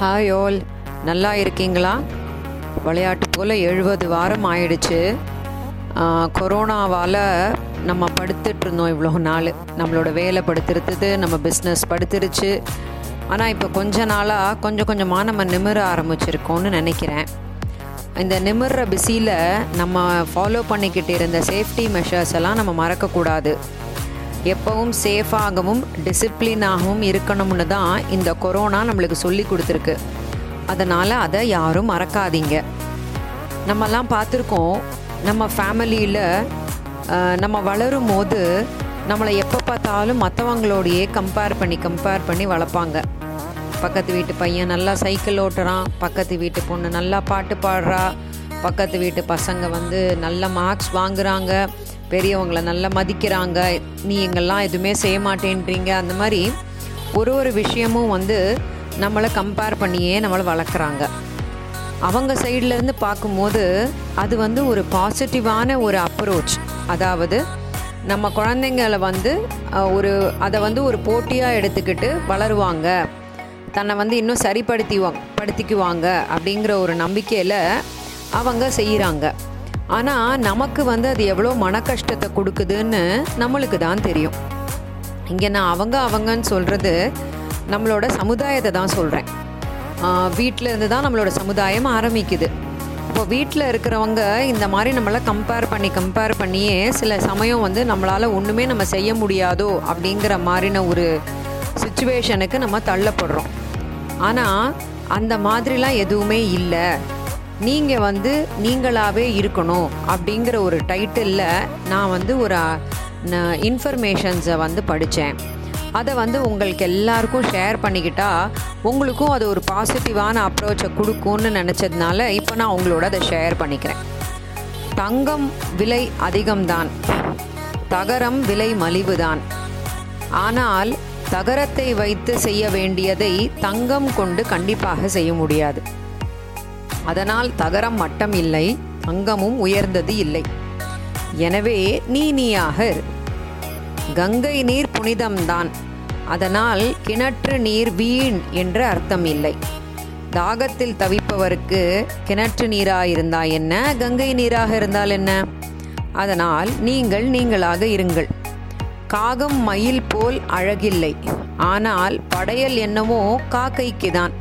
Hi ஓல் நல்லா இருக்கீங்களா? விளையாட்டு போல் எழுபது வாரம் ஆயிடுச்சு. கொரோனாவால் நம்ம படுத்துட்டு இருந்தோம் இவ்வளோ நாள். நம்மளோட வேலை படுத்துருத்துது நம்ம பிஸ்னஸ் படுத்துருச்சு. ஆனால் இப்போ கொஞ்ச நாளாக கொஞ்சம் கொஞ்சமாக நம்ம நிமிர ஆரம்பிச்சிருக்கோம்னு நினைக்கிறேன். இந்த நிமிர்ற பிஸியில் நம்ம ஃபாலோ பண்ணிக்கிட்டு இருந்த சேஃப்டி மெஷர்ஸ் எல்லாம் நம்ம மறக்கக்கூடாது. எப்பவும் சேஃபாகவும் டிசிப்ளினாகவும் இருக்கணும்னு தான் இந்த கொரோனா நம்மளுக்கு சொல்லி கொடுத்துருக்கு. அதனால் அதை யாரும் மறக்காதீங்க. நம்மலாம் பார்த்துருக்கோம் நம்ம ஃபேமிலியில் நம்ம வளரும் போது நம்மளை எப்போ பார்த்தாலும் மற்றவங்களோடையே கம்பேர் பண்ணி கம்பேர் பண்ணி வளர்ப்பாங்க. பக்கத்து வீட்டு பையன் நல்லா சைக்கிள் ஓட்டுறான் பக்கத்து வீட்டு பொண்ணு நல்லா பாட்டு பாடுறா பக்கத்து வீட்டு பசங்க வந்து நல்ல மார்க்ஸ் வாங்குறாங்க. பெரியவங்களை நல்லா மதிக்கிறாங்க நீ எங்கெல்லாம் எதுவுமே செய்ய மாட்டேன்றீங்க அந்த மாதிரி ஒரு ஒரு விஷயமும் வந்து நம்மளை கம்பேர் பண்ணியே நம்மளை வளர்க்குறாங்க. அவங்க சைட்லேருந்து பார்க்கும்போது அது வந்து ஒரு பாசிட்டிவான ஒரு அப்ரோச் அதாவது நம்ம குழந்தைங்களை வந்து ஒரு அதை வந்து ஒரு போட்டியாக எடுத்துக்கிட்டு வளருவாங்க. தன்னை வந்து இன்னும் சரிப்படுத்திவாங்க படுத்திக்குவாங்க அப்படிங்கிற ஒரு நம்பிக்கையில் அவங்க செய்கிறாங்க ஆனால் நமக்கு வந்து அது எவ்வளோ மன கஷ்டத்தை கொடுக்குதுன்னு நம்மளுக்கு தான் தெரியும். இங்கே நான் அவங்க அவங்கன்னு சொல்கிறது நம்மளோட சமுதாயத்தை தான் சொல்கிறேன் வீட்டில் இருந்து தான் நம்மளோட சமுதாயம் ஆரம்பிக்குது. இப்போ வீட்டில் இருக்கிறவங்க இந்த மாதிரி நம்மளை கம்பேர் பண்ணி கம்பேர் பண்ணியே சில சமயம் வந்து நம்மளால் ஒன்றுமே நம்ம செய்ய முடியாதோ அப்படிங்கிற மாதிரின ஒரு சுச்சுவேஷனுக்கு நம்ம தள்ளப்படுறோம். ஆனால் அந்த மாதிரிலாம் எதுவுமே இல்லை. நீங்கள் வந்து நீங்களாகவே இருக்கணும் அப்படிங்கிற ஒரு டைட்டிலில் நான் வந்து ஒரு இன்ஃபர்மேஷன்ஸை வந்து படித்தேன் அதை வந்து உங்களுக்கு எல்லாருக்கும் ஷேர் பண்ணிக்கிட்டா உங்களுக்கும் அது ஒரு பாசிட்டிவான அப்ரோச்சை கொடுக்கும்னு நினச்சதுனால இப்போ நான் உங்களோட அதை ஷேர் பண்ணிக்கிறேன். தங்கம் விலை அதிகம்தான். தகரம் விலை மலிவுதான். ஆனால் தகரத்தை வைத்து செய்ய வேண்டியதை தங்கம் கொண்டு கண்டிப்பாக செய்ய முடியாது. அதனால் தகரம் மட்டம் இல்லை தங்கமும் உயர்ந்தது இல்லை. எனவே நீ நீயாக இரு. கங்கை நீர் புனிதம்தான். அதனால் கிணற்று நீர் வீண் என்று அர்த்தம் இல்லை. தாகத்தில் தவிப்பவருக்கு கிணற்று நீராக இருந்தால் என்ன? கங்கை நீராக இருந்தால் என்ன? அதனால் நீங்கள் நீங்களாக இருங்கள். காகம் மயில் போல் அழகில்லை. ஆனால் படையல் என்னவோ காக்கைக்கு தான்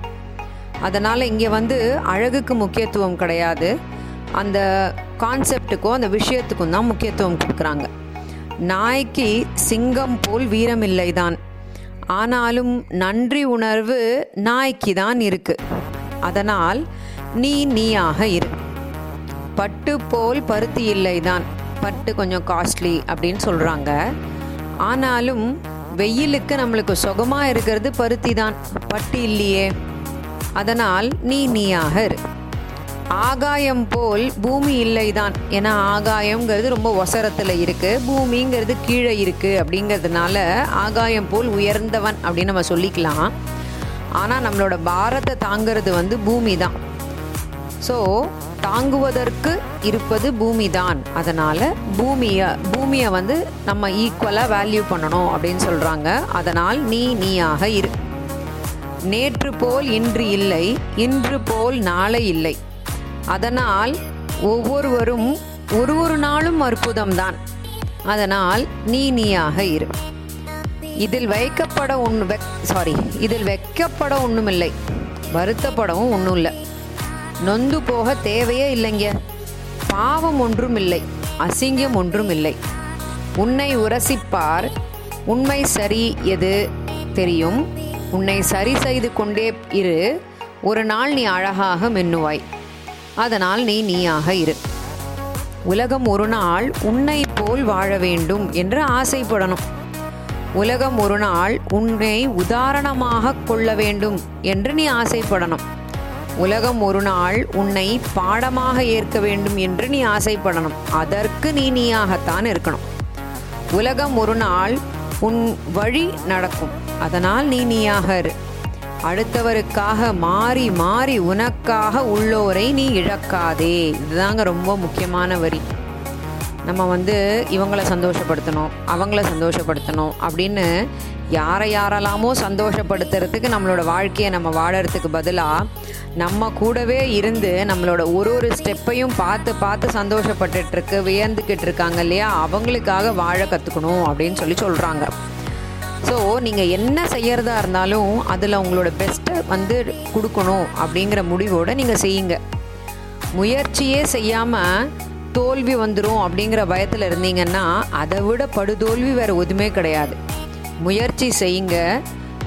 அதனால் இங்கே வந்து அழகுக்கு முக்கியத்துவம் கிடையாது. அந்த கான்செப்டுக்கும் அந்த விஷயத்துக்கும் தான் முக்கியத்துவம் கொடுக்குறாங்க. நாய்க்கு சிங்கம் போல் வீரமில்லை தான். ஆனாலும் நன்றி உணர்வு நாய்க்கு தான் இருக்கு. அதனால் நீ நீயாக இரு. பட்டு போல் பருத்தி இல்லை தான். பட்டு கொஞ்சம் காஸ்ட்லி அப்படின்னு சொல்கிறாங்க ஆனாலும் வெயிலுக்கு நம்மளுக்கு சுகமாக இருக்கிறது பருத்தி தான். பட்டு இல்லையே. அதனால் நீ நீயாக இரு. ஆகாயம் போல் பூமி இல்லைதான். ஏன்னா ஆகாயம்ங்கிறது ரொம்ப ஒசரத்தில் இருக்குது பூமிங்கிறது கீழே இருக்குது அப்படிங்கிறதுனால ஆகாயம் போல் உயர்ந்தவன் அப்படின்னு நம்ம சொல்லிக்கலாம். ஆனால் நம்மளோட பாரத்தை தாங்கிறது வந்து பூமி தான் ஸோ தாங்குவதற்கு இருப்பது பூமி தான் அதனால் பூமியை பூமியை வந்து நம்ம ஈக்குவலாக வேல்யூ பண்ணணும் அப்படின்னு சொல்கிறாங்க அதனால் நீ நீயாக இரு. நேற்று போல் இன்று இல்லை இன்று போல் நாளை இல்லை. அதனால் ஒவ்வொருவரும் ஒரு ஒரு நாளும் அற்புதம்தான். அதனால் நீ நீயாக இரு. இதில் வைக்கப்பட ஒன்று வெக் சாரி இதில் வைக்கப்பட ஒன்றுமில்லை வருத்தப்படவும் ஒன்றும் இல்லை நொந்து போக தேவையே இல்லைங்க. பாவம் ஒன்றும் இல்லை அசிங்கம் ஒன்றும் இல்லை உன்னை உரசிப்பார். உண்மை சரி எது தெரியும்? உன்னை சரி செய்து கொண்டே இரு. ஒரு நாள் நீ அழகாக மென்னுவாய். அதனால் நீ நீயாக இரு. உலகம் ஒரு நாள் உன்னை போல் வாழ வேண்டும் என்று ஆசைப்படணும். உலகம் ஒரு நாள் உன்னை உதாரணமாக கொள்ள வேண்டும் என்று நீ ஆசைப்படணும். உலகம் ஒரு நாள் உன்னை பாடமாக ஏற்க வேண்டும் என்று நீ ஆசைப்படணும். அதற்கு நீ நீயாகத்தான் இருக்கணும். உலகம் ஒரு நாள் உன் வழி நடக்கும். அதனால் நீ நீயாகர். அடுத்தவருக்காக மாறி மாறி உனக்காக உள்ளோரை நீ இழக்காதே. இதுதாங்க ரொம்ப முக்கியமான வரி. நம்ம வந்து இவங்கள சந்தோஷப்படுத்தணும் அவங்கள சந்தோஷப்படுத்தணும் அப்படின்னு யாரை யாரெல்லாமோ சந்தோஷப்படுத்துறதுக்கு நம்மளோட வாழ்க்கையை நம்ம வாழறதுக்கு பதிலாக நம்ம கூடவே இருந்து நம்மளோட ஒரு ஒரு ஸ்டெப்பையும் பார்த்து பார்த்து சந்தோஷப்பட்டுட்ருக்கு வியந்துக்கிட்டு இருக்காங்க இல்லையா? அவங்களுக்காக வாழ கற்றுக்கணும் அப்படின்னு சொல்லி சொல்கிறாங்க ஸோ நீங்கள் என்ன செய்கிறதா இருந்தாலும் அதில் உங்களோட பெஸ்ட்டை வந்து கொடுக்கணும் அப்படிங்கிற முடிவோடு நீங்கள் செய்யுங்க. முயற்சியே செய்யாமல் தோல்வி வந்துடும் அப்படிங்கிற பயத்தில் இருந்தீங்கன்னா அதை விட படுதோல்வி வேறு எதுவுமே கிடையாது. முயற்சி செய்யுங்க.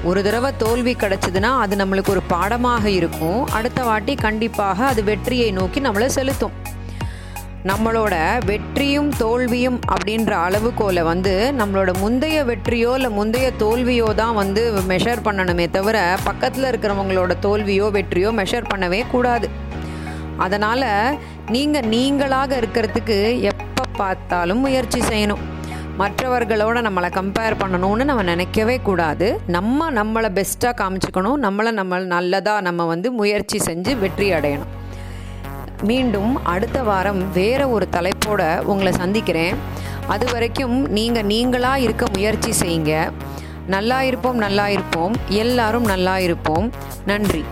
ஒரு தடவை தோல்வி கிடச்சிதுன்னா அது நம்மளுக்கு ஒரு பாடமாக இருக்கும். அடுத்த வாட்டி கண்டிப்பாக அது வெற்றியை நோக்கி நம்மளை செலுத்தும். நம்மளோட வெற்றியும் தோல்வியும் அப்படின்ற அளவுகோலை வந்து நம்மளோட முந்தைய வெற்றியோ இல்லை முந்தைய தோல்வியோ தான் வந்து மெஷர் பண்ணணுமே தவிர பக்கத்தில் இருக்கிறவங்களோட தோல்வியோ வெற்றியோ மெஷர் பண்ணவே கூடாது. அதனால் நீங்கள் நீங்களாக இருக்கிறதுக்கு எப்போ பார்த்தாலும் முயற்சி செய்யணும். மற்றவர்களோட நம்மளை கம்பேர் பண்ணணும்னு நம்ம நினைக்கவே கூடாது. நம்ம நம்மளை பெஸ்ட்டாக காமிச்சுக்கணும். நம்மளை நம்ம நல்லதாக நம்ம வந்து முயற்சி செஞ்சு வெற்றி அடையணும். மீண்டும் அடுத்த வாரம் வேற ஒரு தலைப்போட உங்களை சந்திக்கிறேன். அது வரைக்கும் நீங்கள் நீங்களாக இருக்க முயற்சி செய்யுங்க. நல்லா இருப்போம் நல்லா இருப்போம். எல்லாரும் நல்லா இருப்போம். நன்றி.